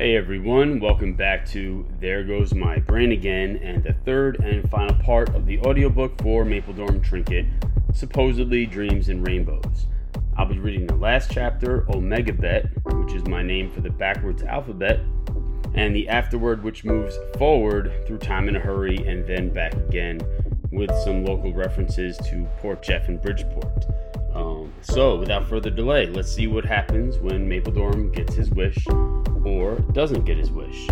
Hey everyone, welcome back to There Goes My Brain Again and the third and final part of the audiobook for Mapledorum Trinket, supposedly Dreams in Rainbows. I'll be reading the last chapter, Omegabet, which is my name for the backwards alphabet, and the afterword, which moves forward through time in a hurry and then back again, with some local references to Port Jeff and Bridgeport. Um, so, without further delay, let's see what happens when Mapledorum gets his wish or doesn't get his wish.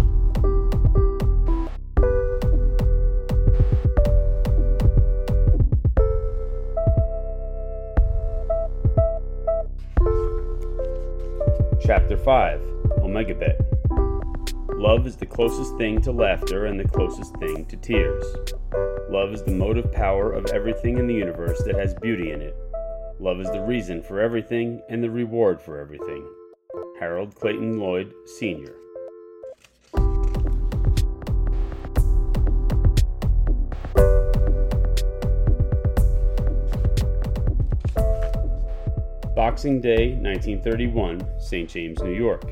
Chapter 5 Omegabet Love is the closest thing to laughter and the closest thing to tears. Love is the motive power of everything in the universe that has beauty in it. Love is the reason for everything and the reward for everything. Harold Clayton Lloyd, Sr. Boxing Day, 1931, St. James, New York.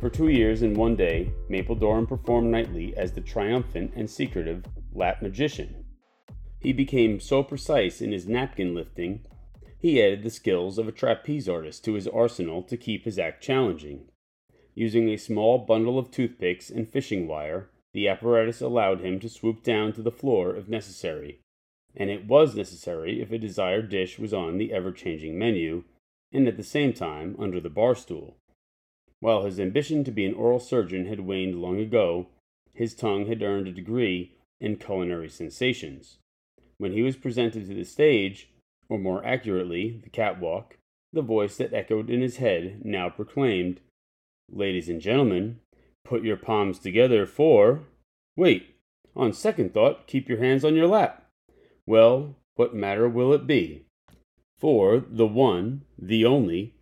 For two years and one day, Mapledorum performed nightly as the triumphant and secretive Lap magician. He became so precise in his napkin lifting he added the skills of a trapeze artist to his arsenal to keep his act challenging. Using a small bundle of toothpicks and fishing wire, the apparatus allowed him to swoop down to the floor if necessary, and it was necessary if a desired dish was on the ever changing menu, and at the same time under the bar stool. While his ambition to be an oral surgeon had waned long ago, his tongue had earned a degree in culinary sensations. When he was presented to the stage, or more accurately, the catwalk, the voice that echoed in his head now proclaimed, Ladies and gentlemen, put your palms together for. Wait, on second thought, keep your hands on your lap. Well, what matter will it be? For the one, the only,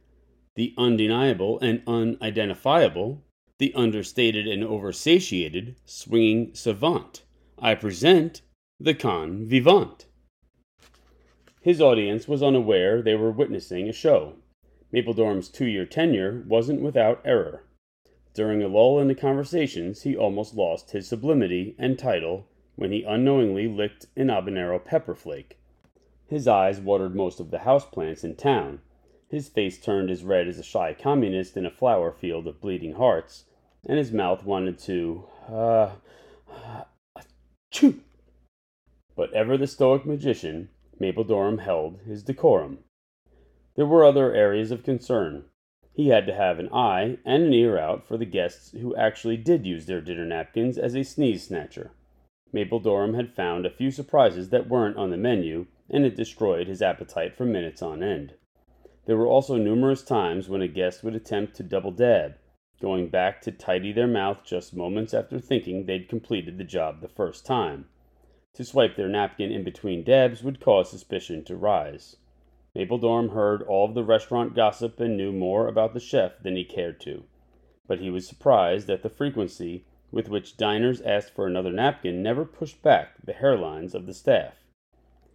the undeniable and unidentifiable, the understated and oversatiated, swinging savant, I present the con vivant. His audience was unaware they were witnessing a show. Mapledorum's two year tenure wasn't without error. During a lull in the conversations, he almost lost his sublimity and title when he unknowingly licked an habanero pepper flake. His eyes watered most of the house plants in town. His face turned as red as a shy communist in a flower field of bleeding hearts, and his mouth wanted to, uh, uh chew. But ever the stoic magician, Mapledorum held his decorum. There were other areas of concern. He had to have an eye and an ear out for the guests who actually did use their dinner napkins as a sneeze snatcher. Mapledorum had found a few surprises that weren't on the menu, and it destroyed his appetite for minutes on end. There were also numerous times when a guest would attempt to double dab, going back to tidy their mouth just moments after thinking they'd completed the job the first time. To swipe their napkin in between dabs would cause suspicion to rise. Mapledorum heard all of the restaurant gossip and knew more about the chef than he cared to, but he was surprised at the frequency with which diners asked for another napkin never pushed back the hairlines of the staff.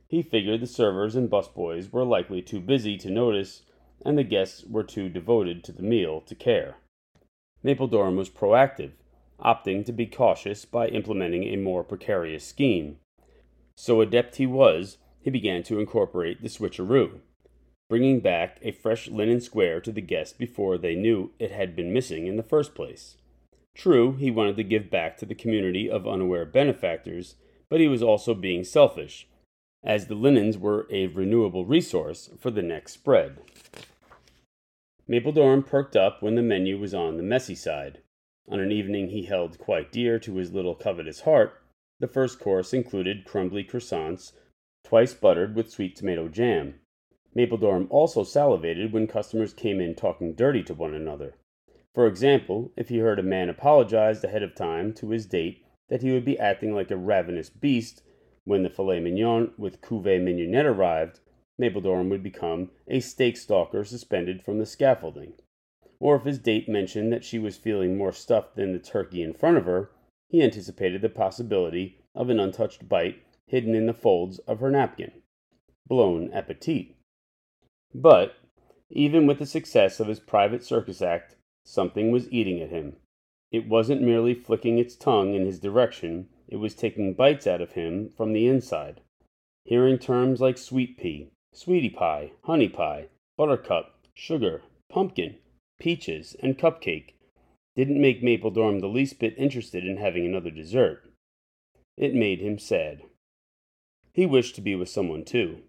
He figured the servers and busboys were likely too busy to notice, and the guests were too devoted to the meal to care. Mapledorum was proactive, opting to be cautious by implementing a more precarious scheme. So adept he was, he began to incorporate the switcheroo, bringing back a fresh linen square to the guests before they knew it had been missing in the first place. True, he wanted to give back to the community of unaware benefactors, but he was also being selfish, as the linens were a renewable resource for the next spread. Mapledorum perked up when the menu was on the messy side. On an evening he held quite dear to his little covetous heart, the first course included crumbly croissants, twice buttered with sweet tomato jam. Mapledorum also salivated when customers came in talking dirty to one another. For example, if he heard a man apologize ahead of time to his date that he would be acting like a ravenous beast when the filet mignon with cuvee mignonette arrived, Mapledorum would become a steak stalker suspended from the scaffolding. Or if his date mentioned that she was feeling more stuffed than the turkey in front of her, he anticipated the possibility of an untouched bite hidden in the folds of her napkin. Blown appetit. But, even with the success of his private circus act, something was eating at him. It wasn't merely flicking its tongue in his direction, it was taking bites out of him from the inside. Hearing terms like sweet pea, sweetie pie, honey pie, buttercup, sugar, pumpkin, peaches, and cupcake didn't make Mapledorum the least bit interested in having another dessert. It made him sad. He wished to be with someone too.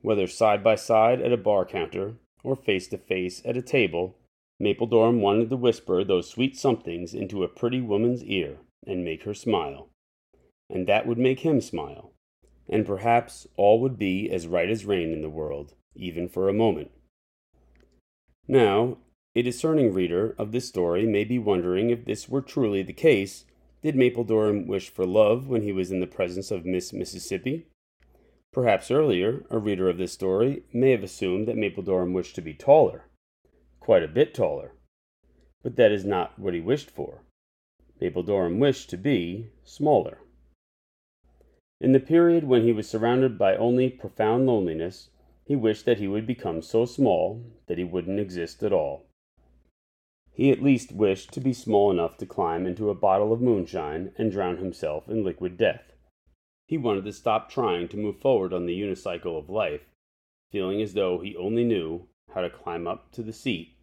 Whether side by side at a bar counter or face to face at a table, Mapledorum wanted to whisper those sweet somethings into a pretty woman's ear and make her smile. And that would make him smile. And perhaps all would be as right as rain in the world, even for a moment. Now, a discerning reader of this story may be wondering if this were truly the case. Did Mapledorum wish for love when he was in the presence of Miss Mississippi? Perhaps earlier, a reader of this story may have assumed that Mapledorum wished to be taller, quite a bit taller. But that is not what he wished for. Mapledorum wished to be smaller. In the period when he was surrounded by only profound loneliness, he wished that he would become so small that he wouldn't exist at all. He at least wished to be small enough to climb into a bottle of moonshine and drown himself in liquid death. He wanted to stop trying to move forward on the unicycle of life, feeling as though he only knew how to climb up to the seat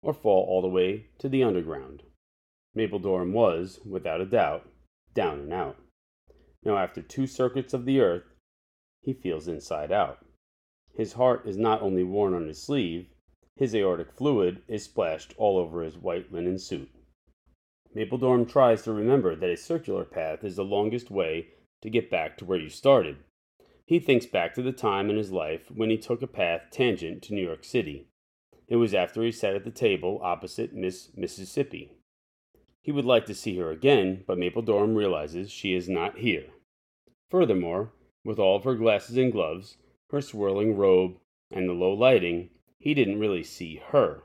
or fall all the way to the underground. Mapledorum was, without a doubt, down and out. Now, after two circuits of the earth, he feels inside out. His heart is not only worn on his sleeve, his aortic fluid is splashed all over his white linen suit. Mapledorum tries to remember that a circular path is the longest way to get back to where you started. He thinks back to the time in his life when he took a path tangent to New York City. It was after he sat at the table opposite Miss Mississippi. He would like to see her again, but Mapledorum realizes she is not here. Furthermore, with all of her glasses and gloves, her swirling robe, and the low lighting, he didn't really see her,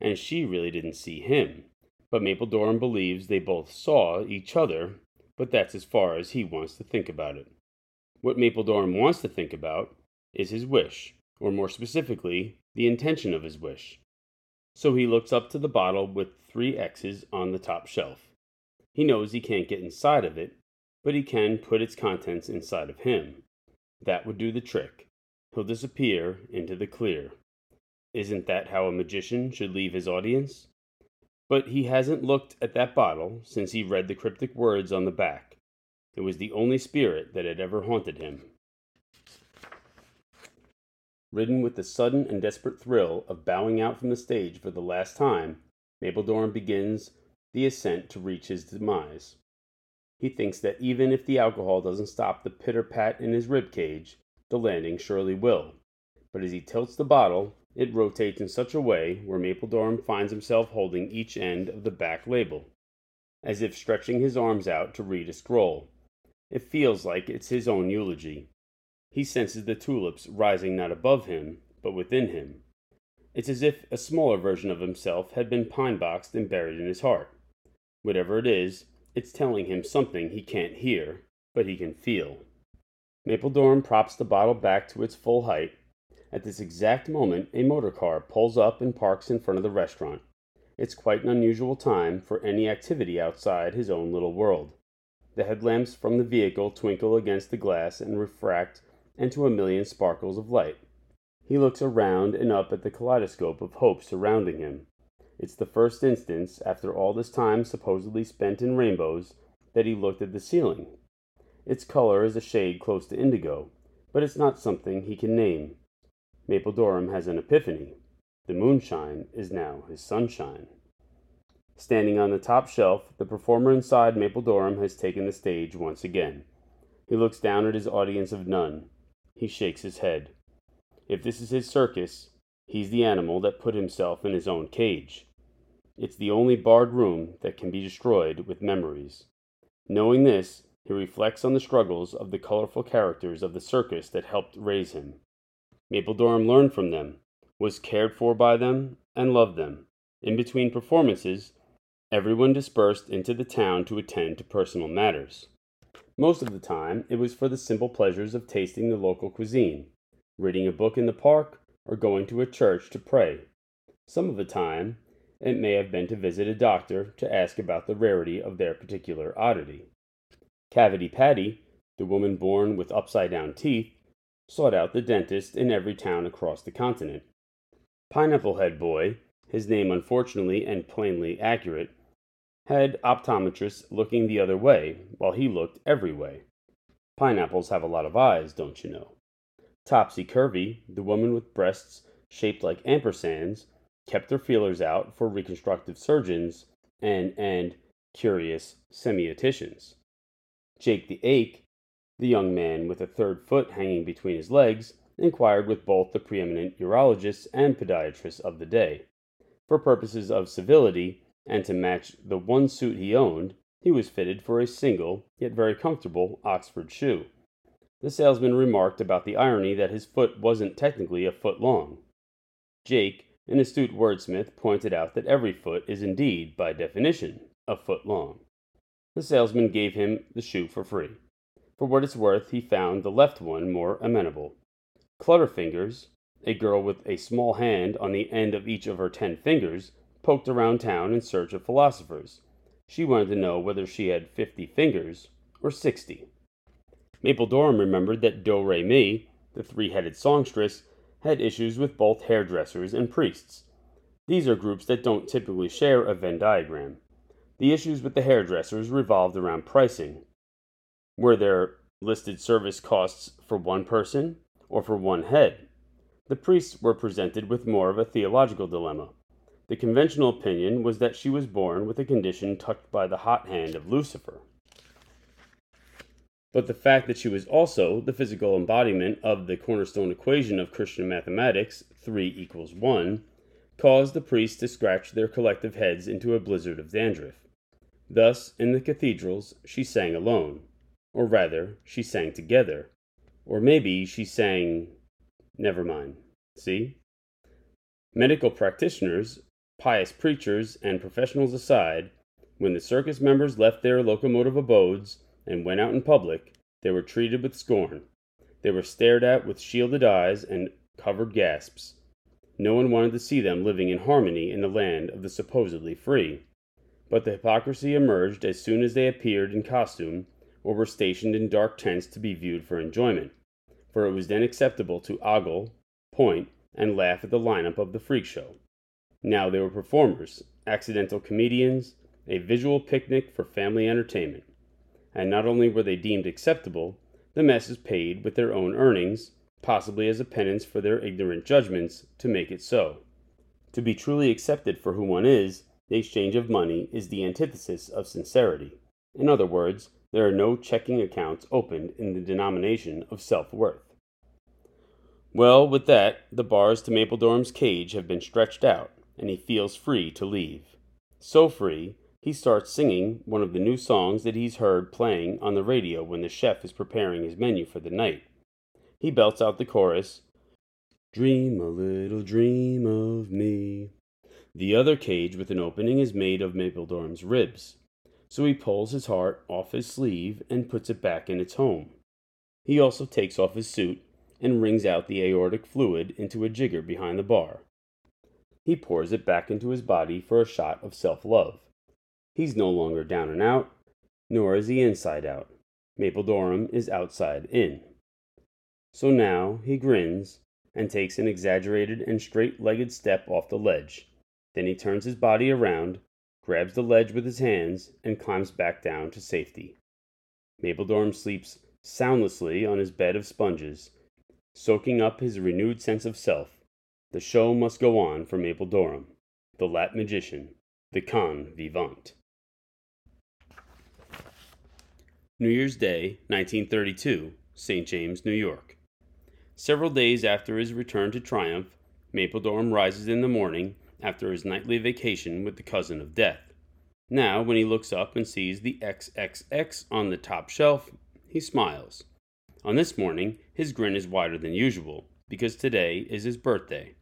and she really didn't see him. But Mapledorum believes they both saw each other but that's as far as he wants to think about it. What Mapledorum wants to think about is his wish, or more specifically, the intention of his wish. So he looks up to the bottle with three X's on the top shelf. He knows he can't get inside of it, but he can put its contents inside of him. That would do the trick. He'll disappear into the clear. Isn't that how a magician should leave his audience? But he hasn't looked at that bottle since he read the cryptic words on the back. It was the only spirit that had ever haunted him. Ridden with the sudden and desperate thrill of bowing out from the stage for the last time, Mapledorum begins the ascent to reach his demise. He thinks that even if the alcohol doesn't stop the pitter pat in his rib cage, the landing surely will. But as he tilts the bottle, it rotates in such a way where Mapledorum finds himself holding each end of the back label, as if stretching his arms out to read a scroll. It feels like it's his own eulogy. He senses the tulips rising not above him, but within him. It's as if a smaller version of himself had been pine boxed and buried in his heart. Whatever it is, it's telling him something he can't hear, but he can feel. Mapledorum props the bottle back to its full height at this exact moment, a motor car pulls up and parks in front of the restaurant. It's quite an unusual time for any activity outside his own little world. The headlamps from the vehicle twinkle against the glass and refract into a million sparkles of light. He looks around and up at the kaleidoscope of hope surrounding him. It's the first instance, after all this time supposedly spent in rainbows, that he looked at the ceiling. Its color is a shade close to indigo, but it's not something he can name. Mapledorum has an epiphany. The moonshine is now his sunshine. Standing on the top shelf, the performer inside Mapledorum has taken the stage once again. He looks down at his audience of none. He shakes his head. If this is his circus, he's the animal that put himself in his own cage. It's the only barred room that can be destroyed with memories. Knowing this, he reflects on the struggles of the colorful characters of the circus that helped raise him. Mapledorum learned from them, was cared for by them, and loved them. In between performances, everyone dispersed into the town to attend to personal matters. Most of the time, it was for the simple pleasures of tasting the local cuisine, reading a book in the park, or going to a church to pray. Some of the time, it may have been to visit a doctor to ask about the rarity of their particular oddity. Cavity Patty, the woman born with upside down teeth, sought out the dentist in every town across the continent. Pineapple Head Boy, his name unfortunately and plainly accurate, had optometrists looking the other way while he looked every way. Pineapples have a lot of eyes, don't you know? Topsy Curvy, the woman with breasts shaped like ampersands, kept her feelers out for reconstructive surgeons and, and curious semioticians. Jake the Ache, the young man with a third foot hanging between his legs, inquired with both the preeminent urologists and podiatrists of the day. For purposes of civility, and to match the one suit he owned, he was fitted for a single, yet very comfortable, Oxford shoe. The salesman remarked about the irony that his foot wasn't technically a foot long. Jake, an astute wordsmith, pointed out that every foot is indeed, by definition, a foot long. The salesman gave him the shoe for free. For what it's worth, he found the left one more amenable. Clutterfingers, a girl with a small hand on the end of each of her ten fingers, poked around town in search of philosophers. She wanted to know whether she had fifty fingers or sixty. Mapledorum remembered that Do Re Mi, the three headed songstress, had issues with both hairdressers and priests. These are groups that don't typically share a Venn diagram. The issues with the hairdressers revolved around pricing. Were there listed service costs for one person or for one head? The priests were presented with more of a theological dilemma. The conventional opinion was that she was born with a condition touched by the hot hand of Lucifer. But the fact that she was also the physical embodiment of the cornerstone equation of Christian mathematics, 3 equals 1, caused the priests to scratch their collective heads into a blizzard of dandruff. Thus, in the cathedrals, she sang alone. Or rather, she sang together. Or maybe she sang. Never mind. See? Medical practitioners, pious preachers, and professionals aside, when the circus members left their locomotive abodes, and went out in public, they were treated with scorn. They were stared at with shielded eyes and covered gasps. No one wanted to see them living in harmony in the land of the supposedly free. But the hypocrisy emerged as soon as they appeared in costume or were stationed in dark tents to be viewed for enjoyment, for it was then acceptable to ogle, point, and laugh at the lineup of the freak show. Now they were performers, accidental comedians, a visual picnic for family entertainment and not only were they deemed acceptable, the masses paid with their own earnings, possibly as a penance for their ignorant judgments, to make it so. To be truly accepted for who one is, the exchange of money is the antithesis of sincerity. In other words, there are no checking accounts opened in the denomination of self worth. Well, with that, the bars to Mapledorum's cage have been stretched out, and he feels free to leave. So free he starts singing one of the new songs that he's heard playing on the radio when the chef is preparing his menu for the night. He belts out the chorus Dream a little dream of me. The other cage with an opening is made of Mapledorum's ribs, so he pulls his heart off his sleeve and puts it back in its home. He also takes off his suit and wrings out the aortic fluid into a jigger behind the bar. He pours it back into his body for a shot of self love. He's no longer down and out, nor is he inside out. Mapledorum is outside in. So now he grins and takes an exaggerated and straight legged step off the ledge. Then he turns his body around, grabs the ledge with his hands, and climbs back down to safety. Mapledorum sleeps soundlessly on his bed of sponges, soaking up his renewed sense of self. The show must go on for Mapledorum, the Lat magician, the con vivant. New Year's Day, 1932, St. James, New York. Several days after his return to Triumph, Mapledorum rises in the morning after his nightly vacation with the cousin of death. Now, when he looks up and sees the XXX on the top shelf, he smiles. On this morning, his grin is wider than usual, because today is his birthday.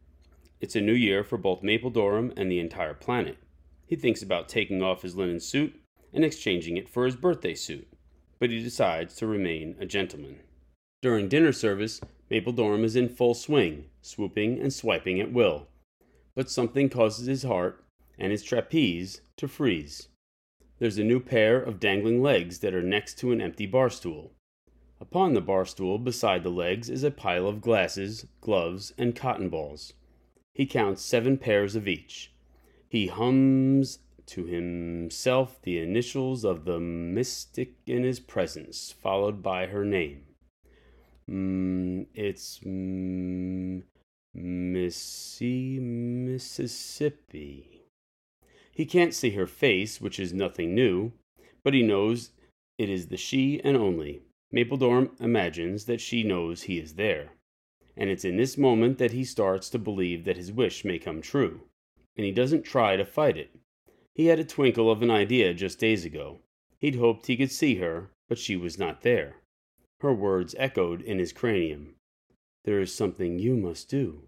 It's a new year for both Mapledorum and the entire planet. He thinks about taking off his linen suit and exchanging it for his birthday suit but he decides to remain a gentleman. During dinner service, Mapledorum is in full swing, swooping and swiping at will. But something causes his heart, and his trapeze to freeze. There's a new pair of dangling legs that are next to an empty bar stool. Upon the bar stool beside the legs is a pile of glasses, gloves, and cotton balls. He counts seven pairs of each. He hums to himself the initials of the mystic in his presence, followed by her name. Mm, it's mm, Missy Mississippi. He can't see her face, which is nothing new, but he knows it is the she and only. Mapledorum imagines that she knows he is there. And it's in this moment that he starts to believe that his wish may come true. And he doesn't try to fight it. He had a twinkle of an idea just days ago. He'd hoped he could see her, but she was not there. Her words echoed in his cranium. There is something you must do.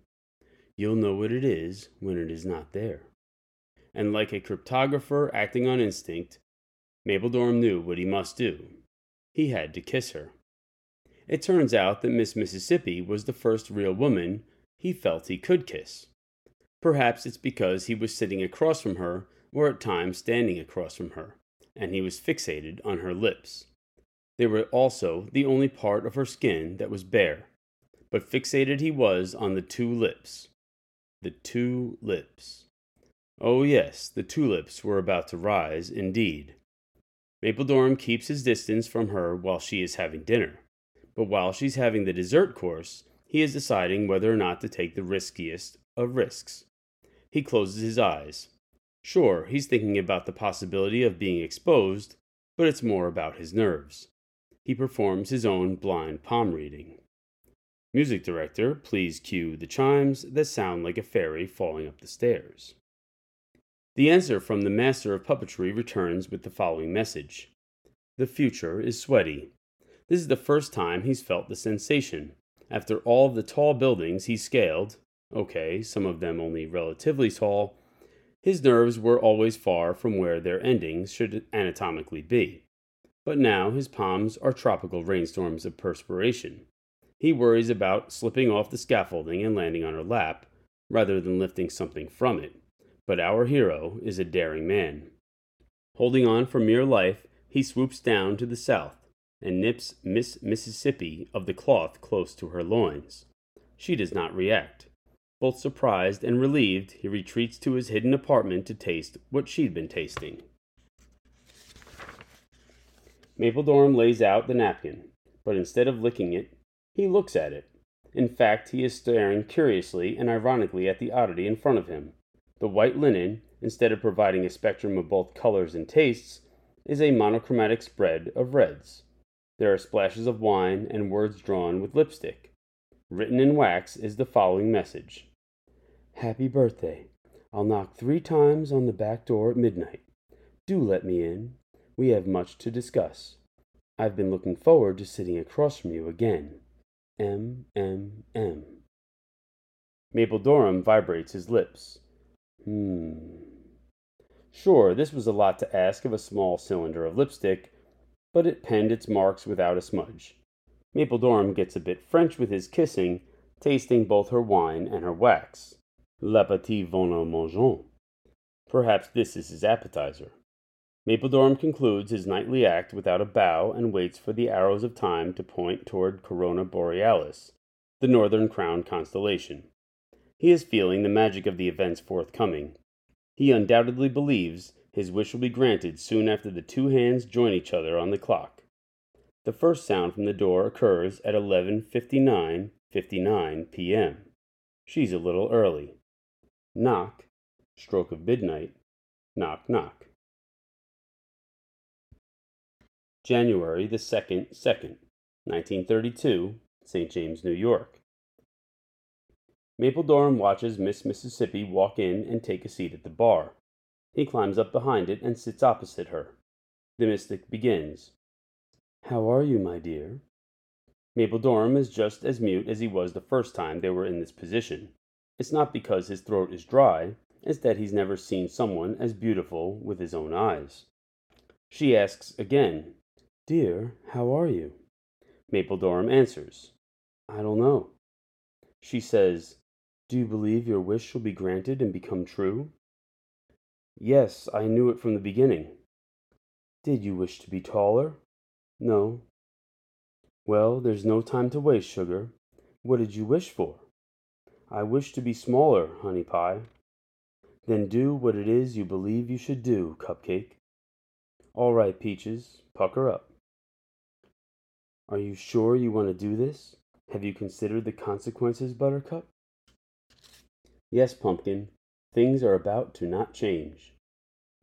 You'll know what it is when it is not there. And like a cryptographer acting on instinct, Mapledorum knew what he must do. He had to kiss her. It turns out that Miss Mississippi was the first real woman he felt he could kiss. Perhaps it's because he was sitting across from her or at times standing across from her, and he was fixated on her lips. They were also the only part of her skin that was bare, but fixated he was on the two lips. The two lips. Oh, yes, the tulips were about to rise, indeed. Mapledorum keeps his distance from her while she is having dinner, but while she's having the dessert course, he is deciding whether or not to take the riskiest of risks. He closes his eyes. Sure, he's thinking about the possibility of being exposed, but it's more about his nerves he performs his own blind palm reading. Music director, please cue the chimes that sound like a fairy falling up the stairs. The answer from the master of puppetry returns with the following message The future is sweaty. This is the first time he's felt the sensation. After all the tall buildings he scaled, okay, some of them only relatively tall, his nerves were always far from where their endings should anatomically be but now his palms are tropical rainstorms of perspiration. He worries about slipping off the scaffolding and landing on her lap, rather than lifting something from it. But our hero is a daring man. Holding on for mere life, he swoops down to the south and nips Miss Mississippi of the cloth close to her loins. She does not react. Both surprised and relieved, he retreats to his hidden apartment to taste what she'd been tasting. Mapledorum lays out the napkin, but instead of licking it, he looks at it. In fact, he is staring curiously and ironically at the oddity in front of him. The white linen, instead of providing a spectrum of both colors and tastes, is a monochromatic spread of reds. There are splashes of wine and words drawn with lipstick. Written in wax is the following message Happy birthday. I'll knock three times on the back door at midnight. Do let me in. We have much to discuss. I've been looking forward to sitting across from you again. M. M. M. Mapledorum vibrates his lips. Hmm. Sure, this was a lot to ask of a small cylinder of lipstick, but it penned its marks without a smudge. Mapledorum gets a bit French with his kissing, tasting both her wine and her wax. L'appétit vont en mangeant. Perhaps this is his appetizer. Mapledorum concludes his nightly act without a bow and waits for the arrows of time to point toward Corona Borealis, the northern crown constellation. He is feeling the magic of the events forthcoming. He undoubtedly believes his wish will be granted soon after the two hands join each other on the clock. The first sound from the door occurs at 11:59:59 p.m. She's a little early. Knock, stroke of midnight. Knock, knock. January the 2nd, 2nd, 1932, St. James, New York. Mapledorum watches Miss Mississippi walk in and take a seat at the bar. He climbs up behind it and sits opposite her. The mystic begins. How are you, my dear? Mapledorum is just as mute as he was the first time they were in this position. It's not because his throat is dry, it's that he's never seen someone as beautiful with his own eyes. She asks again, Dear, how are you? Mapledorum answers, I don't know. She says, Do you believe your wish shall be granted and become true? Yes, I knew it from the beginning. Did you wish to be taller? No. Well, there's no time to waste, sugar. What did you wish for? I wish to be smaller, honey pie. Then do what it is you believe you should do, Cupcake. All right, Peaches, pucker up. Are you sure you want to do this? Have you considered the consequences, Buttercup? Yes, Pumpkin. Things are about to not change.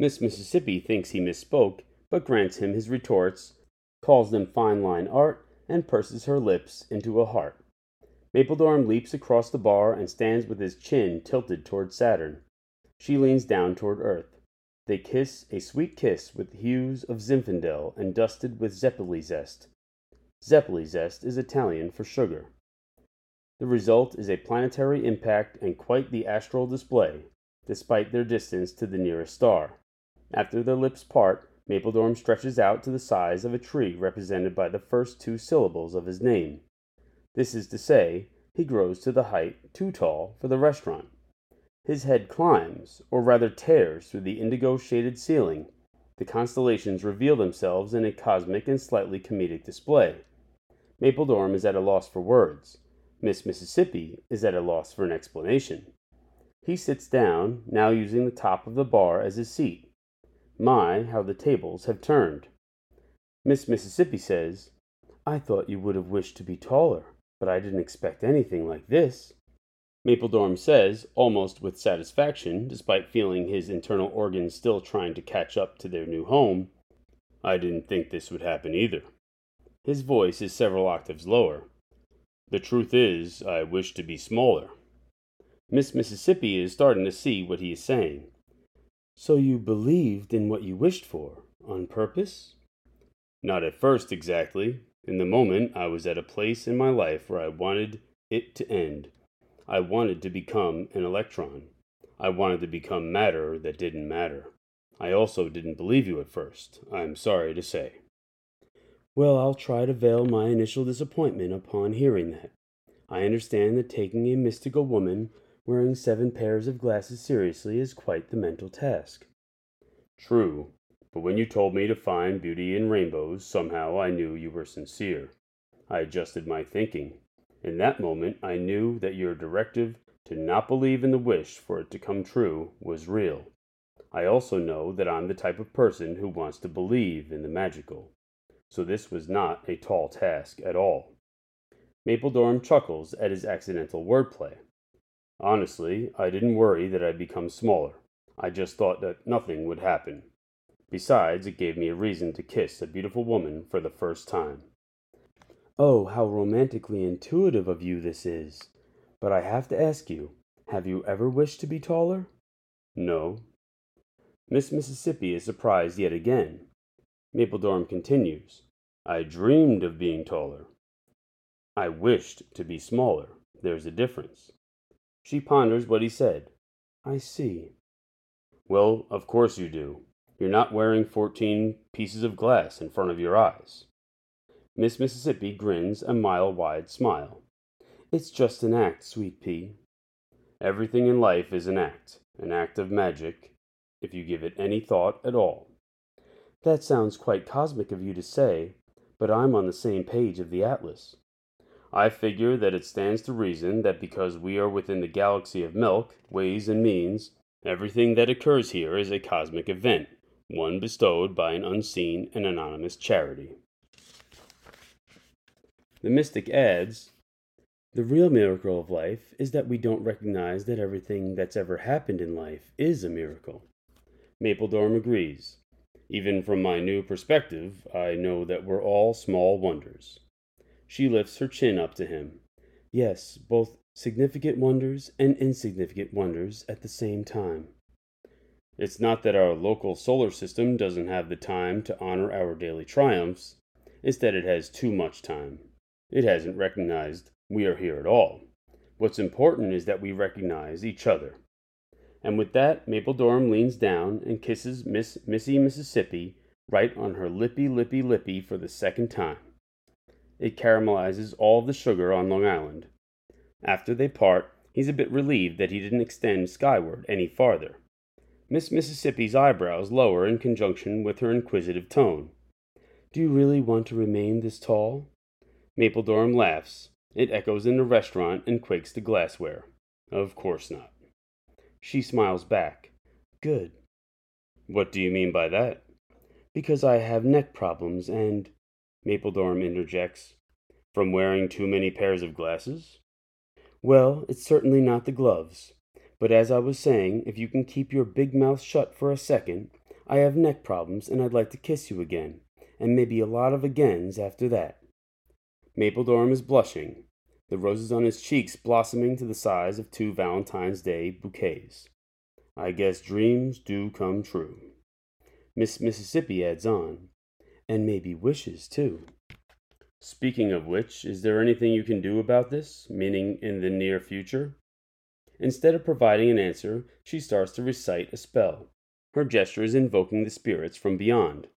Miss Mississippi thinks he misspoke, but grants him his retorts, calls them fine line art, and purses her lips into a heart. Mapledorum leaps across the bar and stands with his chin tilted toward Saturn. She leans down toward Earth. They kiss a sweet kiss with hues of Zinfandel and dusted with Zeppoli zest. Zeppoli zest is Italian for sugar. The result is a planetary impact and quite the astral display, despite their distance to the nearest star. After their lips part, Mapledorum stretches out to the size of a tree represented by the first two syllables of his name. This is to say, he grows to the height too tall for the restaurant. His head climbs, or rather tears, through the indigo shaded ceiling. The constellations reveal themselves in a cosmic and slightly comedic display. Mapledorum is at a loss for words. Miss Mississippi is at a loss for an explanation. He sits down, now using the top of the bar as his seat. My, how the tables have turned. Miss Mississippi says, I thought you would have wished to be taller, but I didn't expect anything like this. Mapledorum says, almost with satisfaction, despite feeling his internal organs still trying to catch up to their new home, I didn't think this would happen either. His voice is several octaves lower. The truth is, I wish to be smaller. Miss Mississippi is starting to see what he is saying. So you believed in what you wished for, on purpose? Not at first, exactly. In the moment, I was at a place in my life where I wanted it to end. I wanted to become an electron. I wanted to become matter that didn't matter. I also didn't believe you at first, I'm sorry to say. Well, I'll try to veil my initial disappointment upon hearing that. I understand that taking a mystical woman wearing seven pairs of glasses seriously is quite the mental task. True, but when you told me to find beauty in rainbows, somehow I knew you were sincere. I adjusted my thinking. In that moment, I knew that your directive to not believe in the wish for it to come true was real. I also know that I'm the type of person who wants to believe in the magical so this was not a tall task at all. Mapledorum chuckles at his accidental wordplay. Honestly, I didn't worry that I'd become smaller. I just thought that nothing would happen. Besides, it gave me a reason to kiss a beautiful woman for the first time. Oh, how romantically intuitive of you this is! But I have to ask you, have you ever wished to be taller? No. Miss Mississippi is surprised yet again. Mapledorum continues, I dreamed of being taller. I wished to be smaller. There's a difference. She ponders what he said. I see. Well, of course you do. You're not wearing fourteen pieces of glass in front of your eyes. Miss Mississippi grins a mile wide smile. It's just an act, sweet pea. Everything in life is an act, an act of magic, if you give it any thought at all. That sounds quite cosmic of you to say, but I'm on the same page of the Atlas. I figure that it stands to reason that because we are within the galaxy of milk, ways, and means, everything that occurs here is a cosmic event, one bestowed by an unseen and anonymous charity. The mystic adds The real miracle of life is that we don't recognize that everything that's ever happened in life is a miracle. Mapledorum agrees. Even from my new perspective, I know that we're all small wonders. She lifts her chin up to him. Yes, both significant wonders and insignificant wonders at the same time. It's not that our local solar system doesn't have the time to honor our daily triumphs, it's that it has too much time. It hasn't recognized we are here at all. What's important is that we recognize each other. And with that, Mapledorum leans down and kisses Miss Missy Mississippi right on her lippy lippy lippy for the second time. It caramelizes all the sugar on Long Island. After they part, he's a bit relieved that he didn't extend skyward any farther. Miss Mississippi's eyebrows lower in conjunction with her inquisitive tone. Do you really want to remain this tall? Mapledorum laughs. It echoes in the restaurant and quakes the glassware. Of course not. She smiles back. Good. What do you mean by that? Because I have neck problems and. Mapledorum interjects. From wearing too many pairs of glasses? Well, it's certainly not the gloves. But as I was saying, if you can keep your big mouth shut for a second, I have neck problems and I'd like to kiss you again, and maybe a lot of agains after that. Mapledorum is blushing, the roses on his cheeks blossoming to the size of two Valentine's Day bouquets. I guess dreams do come true. Miss Mississippi adds on, and maybe wishes too. Speaking of which, is there anything you can do about this, meaning in the near future? Instead of providing an answer, she starts to recite a spell. Her gesture is invoking the spirits from beyond.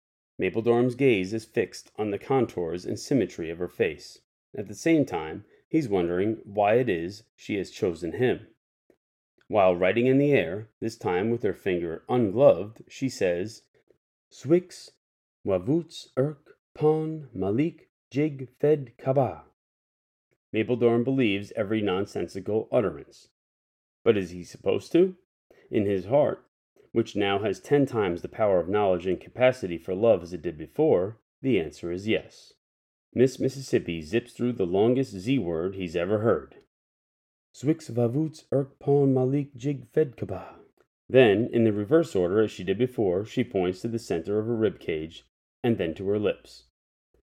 Mapledorum's gaze is fixed on the contours and symmetry of her face. At the same time, he's wondering why it is she has chosen him. While writing in the air, this time with her finger ungloved, she says, Swix, Wavuts, Irk, Pon, Malik, Jig, Fed, Kaba. Mapledorum believes every nonsensical utterance. But is he supposed to? In his heart, which now has ten times the power of knowledge and capacity for love as it did before, the answer is yes. Miss Mississippi zips through the longest Z word he's ever heard. Swix vavuts erk pon malik jig fed kaba. Then, in the reverse order as she did before, she points to the center of her rib cage and then to her lips.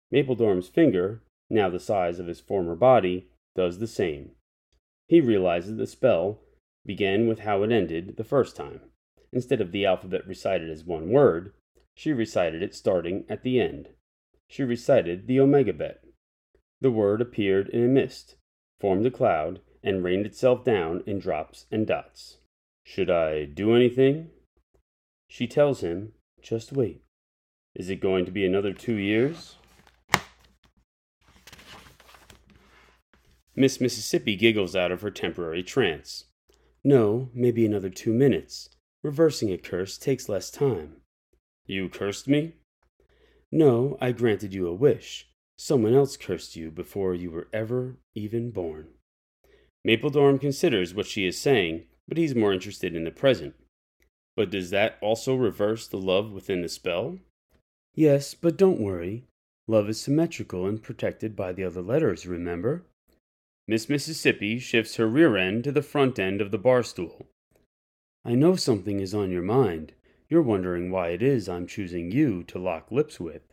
Mapledorum's finger, now the size of his former body, does the same. He realizes the spell began with how it ended the first time. Instead of the alphabet recited as one word, she recited it starting at the end. She recited the omegabet. The word appeared in a mist, formed a cloud, and rained itself down in drops and dots. Should I do anything? She tells him, Just wait. Is it going to be another two years? Miss Mississippi giggles out of her temporary trance. No, maybe another two minutes. Reversing a curse takes less time. You cursed me? No, I granted you a wish. Someone else cursed you before you were ever even born. Mapledorum considers what she is saying, but he's more interested in the present. But does that also reverse the love within the spell? Yes, but don't worry. Love is symmetrical and protected by the other letters, remember? Miss Mississippi shifts her rear end to the front end of the bar stool. I know something is on your mind. You're wondering why it is I'm choosing you to lock lips with.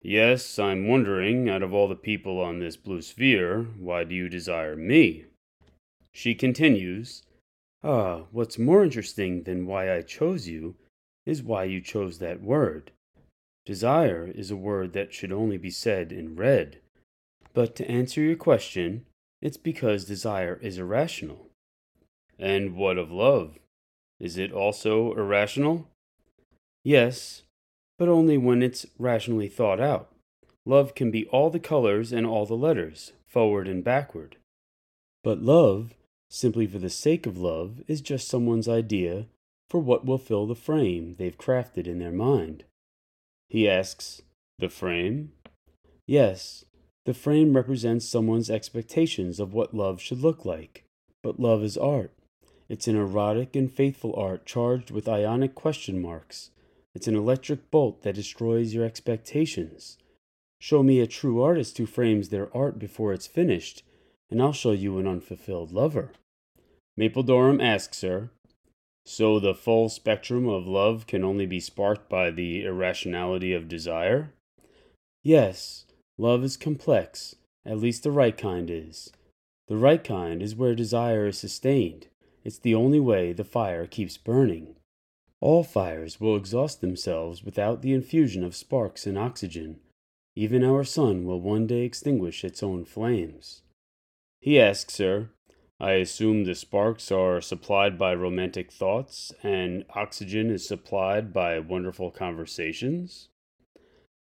Yes, I'm wondering, out of all the people on this blue sphere, why do you desire me? She continues, Ah, what's more interesting than why I chose you is why you chose that word. Desire is a word that should only be said in red. But to answer your question, it's because desire is irrational. And what of love? Is it also irrational? Yes, but only when it's rationally thought out. Love can be all the colors and all the letters, forward and backward. But love, simply for the sake of love, is just someone's idea for what will fill the frame they've crafted in their mind. He asks, The frame? Yes, the frame represents someone's expectations of what love should look like. But love is art. It's an erotic and faithful art charged with ionic question marks. It's an electric bolt that destroys your expectations. Show me a true artist who frames their art before it's finished, and I'll show you an unfulfilled lover. Mapledorum asks her, So the full spectrum of love can only be sparked by the irrationality of desire? Yes, Love is complex, at least the right kind is. The right kind is where desire is sustained. It's the only way the fire keeps burning. All fires will exhaust themselves without the infusion of sparks and oxygen. Even our sun will one day extinguish its own flames. He asks her, I assume the sparks are supplied by romantic thoughts and oxygen is supplied by wonderful conversations?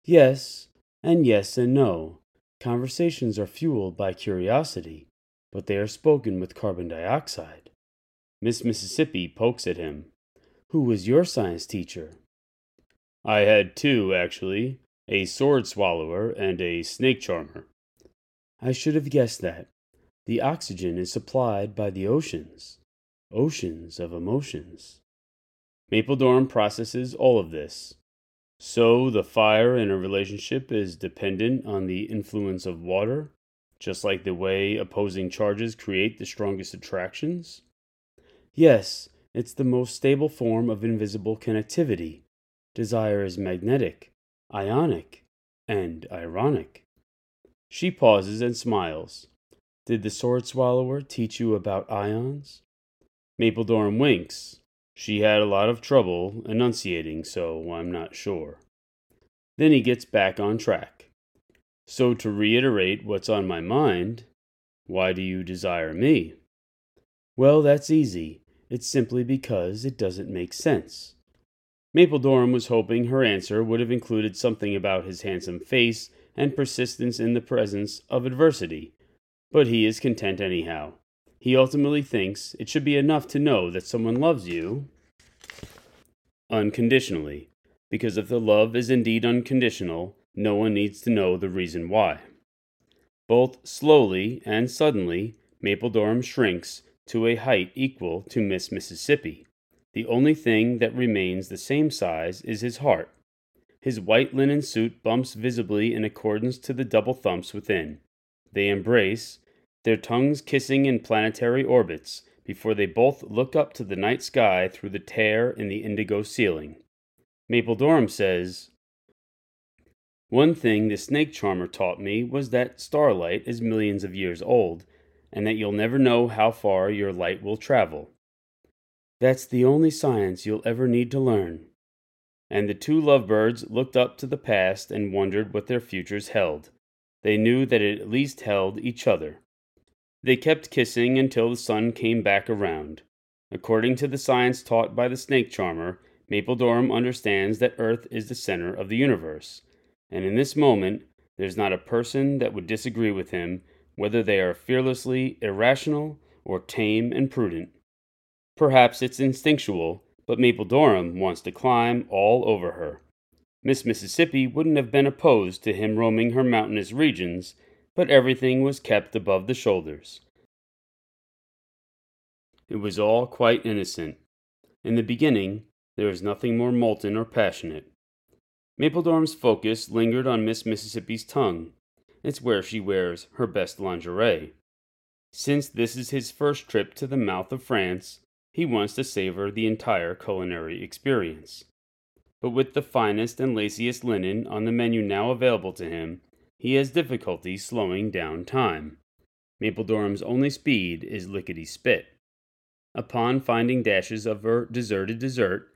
Yes, and yes and no. Conversations are fueled by curiosity, but they are spoken with carbon dioxide. Miss Mississippi pokes at him. Who was your science teacher? I had two, actually a sword swallower and a snake charmer. I should have guessed that. The oxygen is supplied by the oceans. Oceans of emotions. Mapledorum processes all of this. So the fire in a relationship is dependent on the influence of water, just like the way opposing charges create the strongest attractions? Yes, it's the most stable form of invisible connectivity. Desire is magnetic, ionic, and ironic. She pauses and smiles. Did the sword swallower teach you about ions? Mapledorum winks. She had a lot of trouble enunciating, so I'm not sure. Then he gets back on track. So, to reiterate what's on my mind, why do you desire me? Well, that's easy. It's simply because it doesn't make sense. Mapledorum was hoping her answer would have included something about his handsome face and persistence in the presence of adversity, but he is content anyhow. He ultimately thinks it should be enough to know that someone loves you unconditionally, because if the love is indeed unconditional, no one needs to know the reason why. Both slowly and suddenly, Mapledorum shrinks to a height equal to Miss Mississippi. The only thing that remains the same size is his heart. His white linen suit bumps visibly in accordance to the double thumps within. They embrace, their tongues kissing in planetary orbits, before they both look up to the night sky through the tear in the indigo ceiling. Mapledorum says, One thing the snake charmer taught me was that starlight is millions of years old, and that you'll never know how far your light will travel. That's the only science you'll ever need to learn. And the two lovebirds looked up to the past and wondered what their futures held. They knew that it at least held each other. They kept kissing until the sun came back around. According to the science taught by the snake charmer, Mapledorum understands that Earth is the center of the universe. And in this moment, there's not a person that would disagree with him whether they are fearlessly irrational or tame and prudent. Perhaps it's instinctual, but Mapledorum wants to climb all over her. Miss Mississippi wouldn't have been opposed to him roaming her mountainous regions, but everything was kept above the shoulders. It was all quite innocent. In the beginning, there was nothing more molten or passionate. Mapledorum's focus lingered on Miss Mississippi's tongue, it's where she wears her best lingerie. Since this is his first trip to the mouth of France, he wants to savor the entire culinary experience. But with the finest and laciest linen on the menu now available to him, he has difficulty slowing down time. Mapledorum's only speed is lickety spit. Upon finding dashes of her deserted dessert,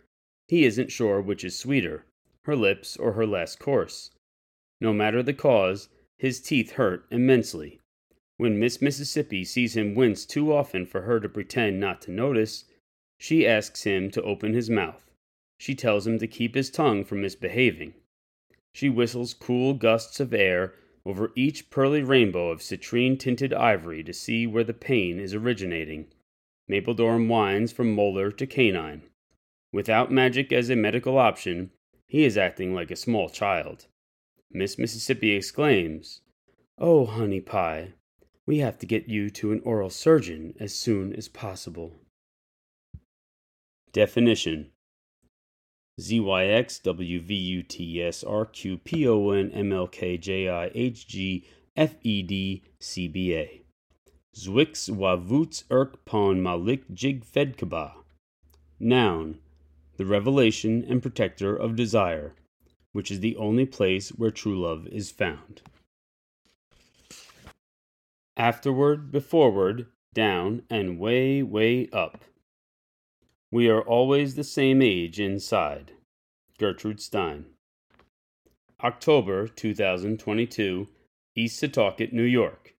he isn't sure which is sweeter, her lips or her last course. No matter the cause, his teeth hurt immensely. When Miss Mississippi sees him wince too often for her to pretend not to notice, she asks him to open his mouth. She tells him to keep his tongue from misbehaving. She whistles cool gusts of air over each pearly rainbow of citrine tinted ivory to see where the pain is originating. Mapledorum whines from molar to canine. Without magic as a medical option, he is acting like a small child. Miss Mississippi exclaims, Oh, honey pie, we have to get you to an oral surgeon as soon as possible. Definition ZYXWVUTSRQPONMLKJIHGFEDCBA Zwix Wavutz Irk Pon Malik Jig Fedkaba Noun The revelation and protector of desire which is the only place where true love is found. Afterward, beforeward, down, and way, way up. We are always the same age inside. Gertrude Stein. October 2022, East Setauket, New York.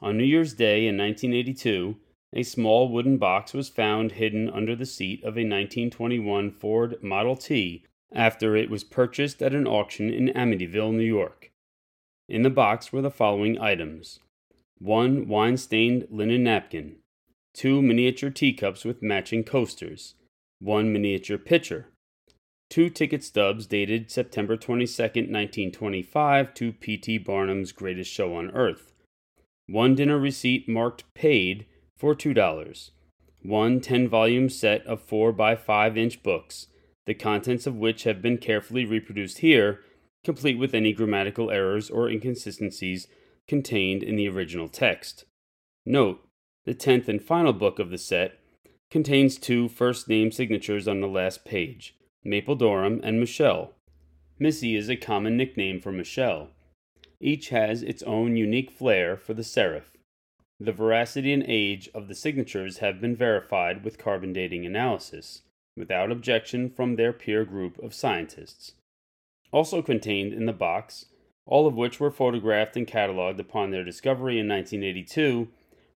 On New Year's Day in 1982, a small wooden box was found hidden under the seat of a 1921 Ford Model T after it was purchased at an auction in Amityville, New York. In the box were the following items. One wine stained linen napkin, two miniature teacups with matching coasters, one miniature pitcher, two ticket stubs dated September 22, 1925 to P.T. Barnum's Greatest Show on Earth, one dinner receipt marked paid for $2, one 10 volume set of 4 by 5 inch books, the contents of which have been carefully reproduced here, complete with any grammatical errors or inconsistencies contained in the original text. Note, the tenth and final book of the set contains two first name signatures on the last page Mapledorum and Michelle. Missy is a common nickname for Michelle. Each has its own unique flair for the serif. The veracity and age of the signatures have been verified with carbon dating analysis, without objection from their peer group of scientists. Also contained in the box, all of which were photographed and cataloged upon their discovery in 1982,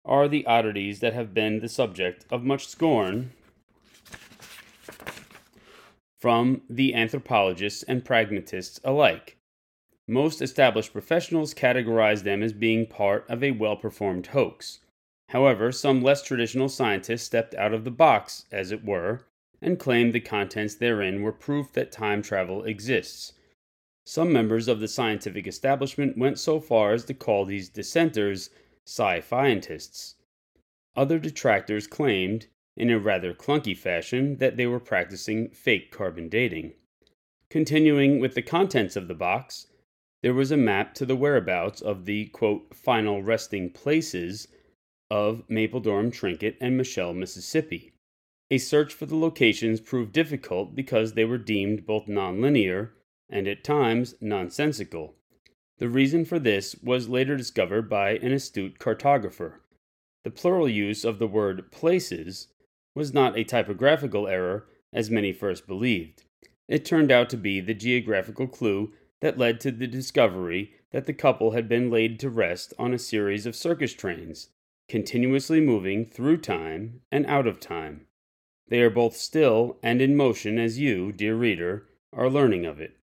are the oddities that have been the subject of much scorn from the anthropologists and pragmatists alike. Most established professionals categorize them as being part of a well performed hoax. However, some less traditional scientists stepped out of the box, as it were, and claimed the contents therein were proof that time travel exists. Some members of the scientific establishment went so far as to call these dissenters sci-fientists. Other detractors claimed, in a rather clunky fashion, that they were practicing fake carbon dating. Continuing with the contents of the box, there was a map to the whereabouts of the quote, final resting places of Mapledorum Trinket and Michelle, Mississippi. A search for the locations proved difficult because they were deemed both nonlinear and at times nonsensical. The reason for this was later discovered by an astute cartographer. The plural use of the word places was not a typographical error, as many first believed. It turned out to be the geographical clue that led to the discovery that the couple had been laid to rest on a series of circus trains, continuously moving through time and out of time. They are both still and in motion as you, dear reader, are learning of it.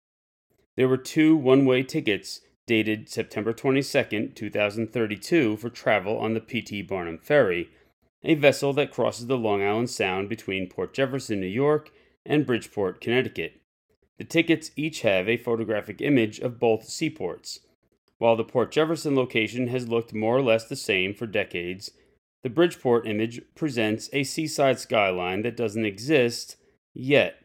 There were two one way tickets dated September 22, 2032, for travel on the P.T. Barnum Ferry, a vessel that crosses the Long Island Sound between Port Jefferson, New York, and Bridgeport, Connecticut. The tickets each have a photographic image of both seaports. While the Port Jefferson location has looked more or less the same for decades, the Bridgeport image presents a seaside skyline that doesn't exist yet.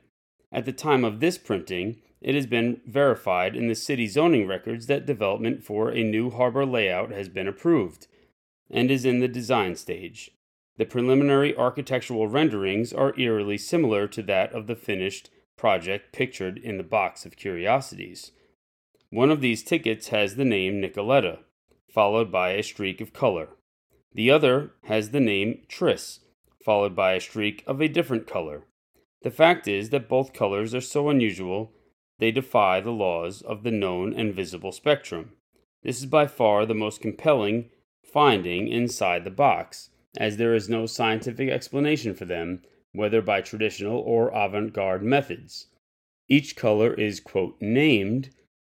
At the time of this printing, it has been verified in the city zoning records that development for a new harbor layout has been approved and is in the design stage. The preliminary architectural renderings are eerily similar to that of the finished project pictured in the box of curiosities. One of these tickets has the name Nicoletta, followed by a streak of color. The other has the name Tris, followed by a streak of a different color. The fact is that both colors are so unusual they defy the laws of the known and visible spectrum. This is by far the most compelling finding inside the box, as there is no scientific explanation for them whether by traditional or avant garde methods. Each color is, quote, named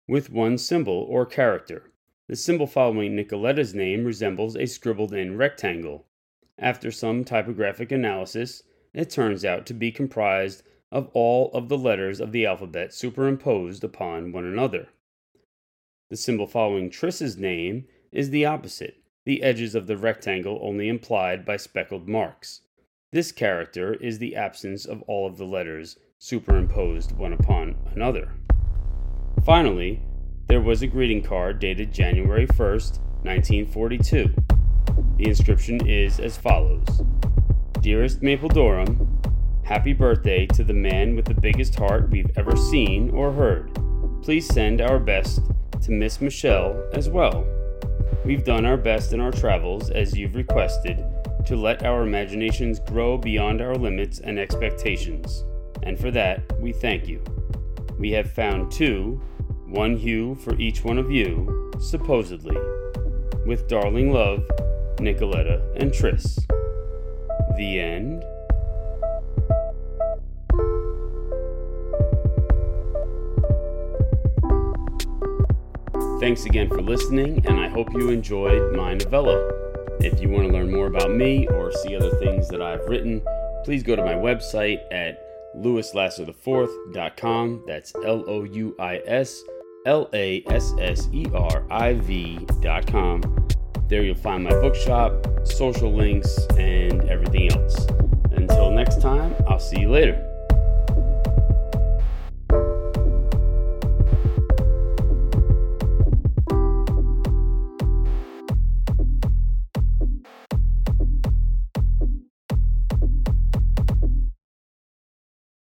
with one symbol or character. The symbol following Nicoletta's name resembles a scribbled in rectangle. After some typographic analysis, it turns out to be comprised of all of the letters of the alphabet superimposed upon one another. The symbol following Triss's name is the opposite, the edges of the rectangle only implied by speckled marks. This character is the absence of all of the letters superimposed one upon another. Finally, there was a greeting card dated January 1st, 1942. The inscription is as follows Dearest Mapledorum, happy birthday to the man with the biggest heart we've ever seen or heard. Please send our best to Miss Michelle as well. We've done our best in our travels as you've requested to let our imaginations grow beyond our limits and expectations, and for that we thank you. We have found two, one hue for each one of you, supposedly. With darling love, Nicoletta and Tris. The end. Thanks again for listening, and I hope you enjoyed my novella. If you want to learn more about me or see other things that I've written, please go to my website at louislasser4.com. That's L O U I S L A S S E R I com. There you'll find my bookshop, social links, and everything else. Until next time, I'll see you later.